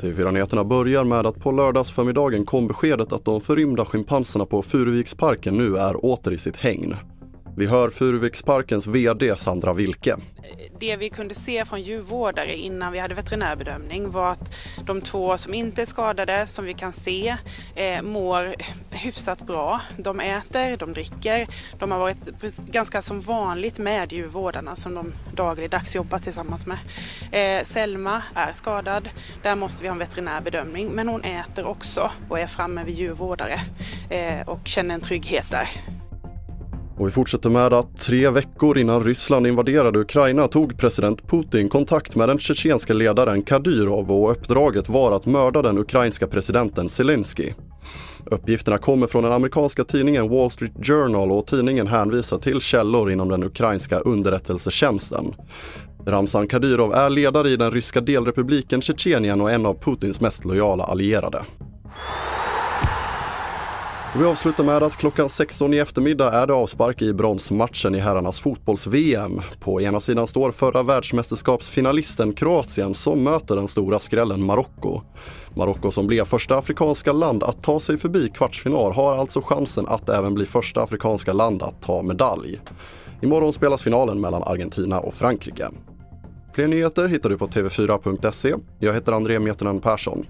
TV4-nyheterna börjar med att på lördagsförmiddagen kom beskedet att de förrymda schimpanserna på Furuviksparken nu är åter i sitt hägn. Vi hör Furuviksparkens VD Sandra Wilke. Det vi kunde se från djurvårdare innan vi hade veterinärbedömning var att de två som inte är skadade, som vi kan se, eh, mår hyfsat bra. De äter, de dricker, de har varit ganska som vanligt med djurvårdarna som de dagligdags jobbar tillsammans med. Eh, Selma är skadad, där måste vi ha en veterinärbedömning, men hon äter också och är framme vid djurvårdare eh, och känner en trygghet där. Och vi fortsätter med att tre veckor innan Ryssland invaderade Ukraina tog president Putin kontakt med den tjetjenska ledaren Kadyrov och uppdraget var att mörda den ukrainska presidenten Zelensky. Uppgifterna kommer från den amerikanska tidningen Wall Street Journal och tidningen hänvisar till källor inom den ukrainska underrättelsetjänsten. Ramzan Kadyrov är ledare i den ryska delrepubliken Tjetjenien och en av Putins mest lojala allierade. Och vi avslutar med att klockan 16 i eftermiddag är det avspark i bronsmatchen i herrarnas fotbolls-VM. På ena sidan står förra världsmästerskapsfinalisten Kroatien som möter den stora skrällen Marocko. Marocko som blev första afrikanska land att ta sig förbi kvartsfinal har alltså chansen att även bli första afrikanska land att ta medalj. Imorgon spelas finalen mellan Argentina och Frankrike. Fler nyheter hittar du på tv4.se. Jag heter André Metenen Persson.